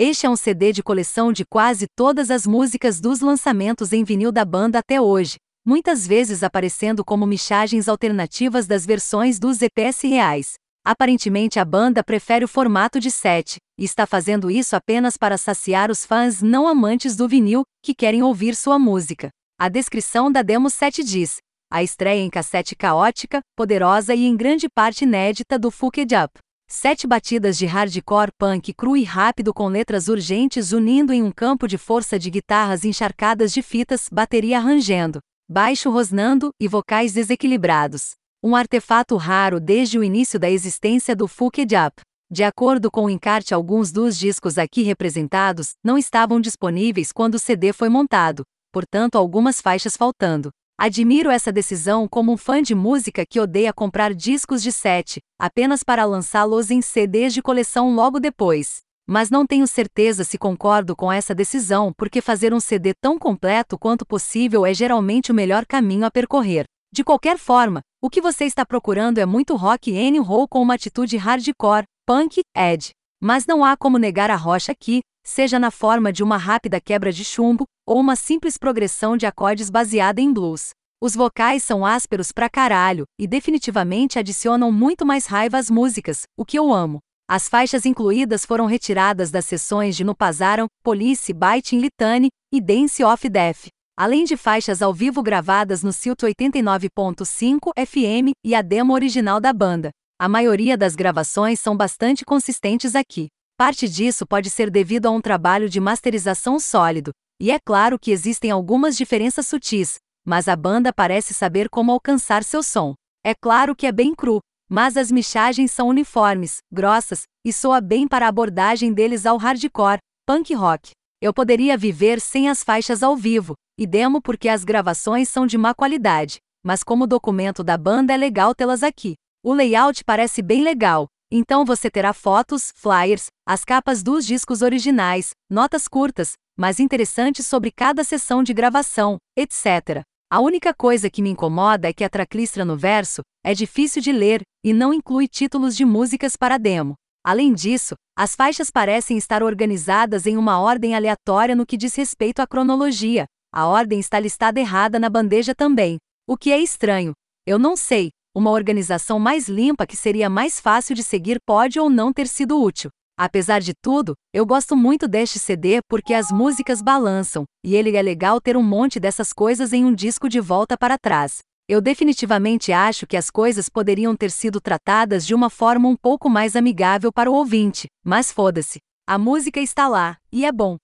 Este é um CD de coleção de quase todas as músicas dos lançamentos em vinil da banda até hoje, muitas vezes aparecendo como michagens alternativas das versões dos EPs reais. Aparentemente a banda prefere o formato de 7, e está fazendo isso apenas para saciar os fãs não amantes do vinil, que querem ouvir sua música. A descrição da demo 7 diz: a estreia em cassete caótica, poderosa e em grande parte inédita do Fucked Up. Sete batidas de hardcore punk cru e rápido com letras urgentes unindo em um campo de força de guitarras encharcadas de fitas, bateria rangendo, baixo rosnando e vocais desequilibrados um artefato raro desde o início da existência do Fucked Up. De acordo com o encarte, alguns dos discos aqui representados não estavam disponíveis quando o CD foi montado, portanto, algumas faixas faltando. Admiro essa decisão como um fã de música que odeia comprar discos de set, apenas para lançá-los em CDs de coleção logo depois. Mas não tenho certeza se concordo com essa decisão porque fazer um CD tão completo quanto possível é geralmente o melhor caminho a percorrer. De qualquer forma, o que você está procurando é muito rock and roll com uma atitude hardcore, punk, edge. Mas não há como negar a rocha aqui, seja na forma de uma rápida quebra de chumbo ou uma simples progressão de acordes baseada em blues. Os vocais são ásperos pra caralho e definitivamente adicionam muito mais raiva às músicas, o que eu amo. As faixas incluídas foram retiradas das sessões de No Pasaram, Police, Biting Litany e Dance of Death além de faixas ao vivo gravadas no Silto 89.5 FM e a demo original da banda. A maioria das gravações são bastante consistentes aqui. Parte disso pode ser devido a um trabalho de masterização sólido, e é claro que existem algumas diferenças sutis, mas a banda parece saber como alcançar seu som. É claro que é bem cru, mas as michagens são uniformes, grossas, e soa bem para a abordagem deles ao hardcore, punk rock. Eu poderia viver sem as faixas ao vivo, e demo porque as gravações são de má qualidade, mas como documento da banda é legal tê-las aqui. O layout parece bem legal, então você terá fotos, flyers, as capas dos discos originais, notas curtas, mas interessantes sobre cada sessão de gravação, etc. A única coisa que me incomoda é que a traclistra no verso é difícil de ler e não inclui títulos de músicas para demo. Além disso, as faixas parecem estar organizadas em uma ordem aleatória no que diz respeito à cronologia, a ordem está listada errada na bandeja também. O que é estranho. Eu não sei. Uma organização mais limpa que seria mais fácil de seguir pode ou não ter sido útil. Apesar de tudo, eu gosto muito deste CD porque as músicas balançam, e ele é legal ter um monte dessas coisas em um disco de volta para trás. Eu definitivamente acho que as coisas poderiam ter sido tratadas de uma forma um pouco mais amigável para o ouvinte, mas foda-se. A música está lá, e é bom.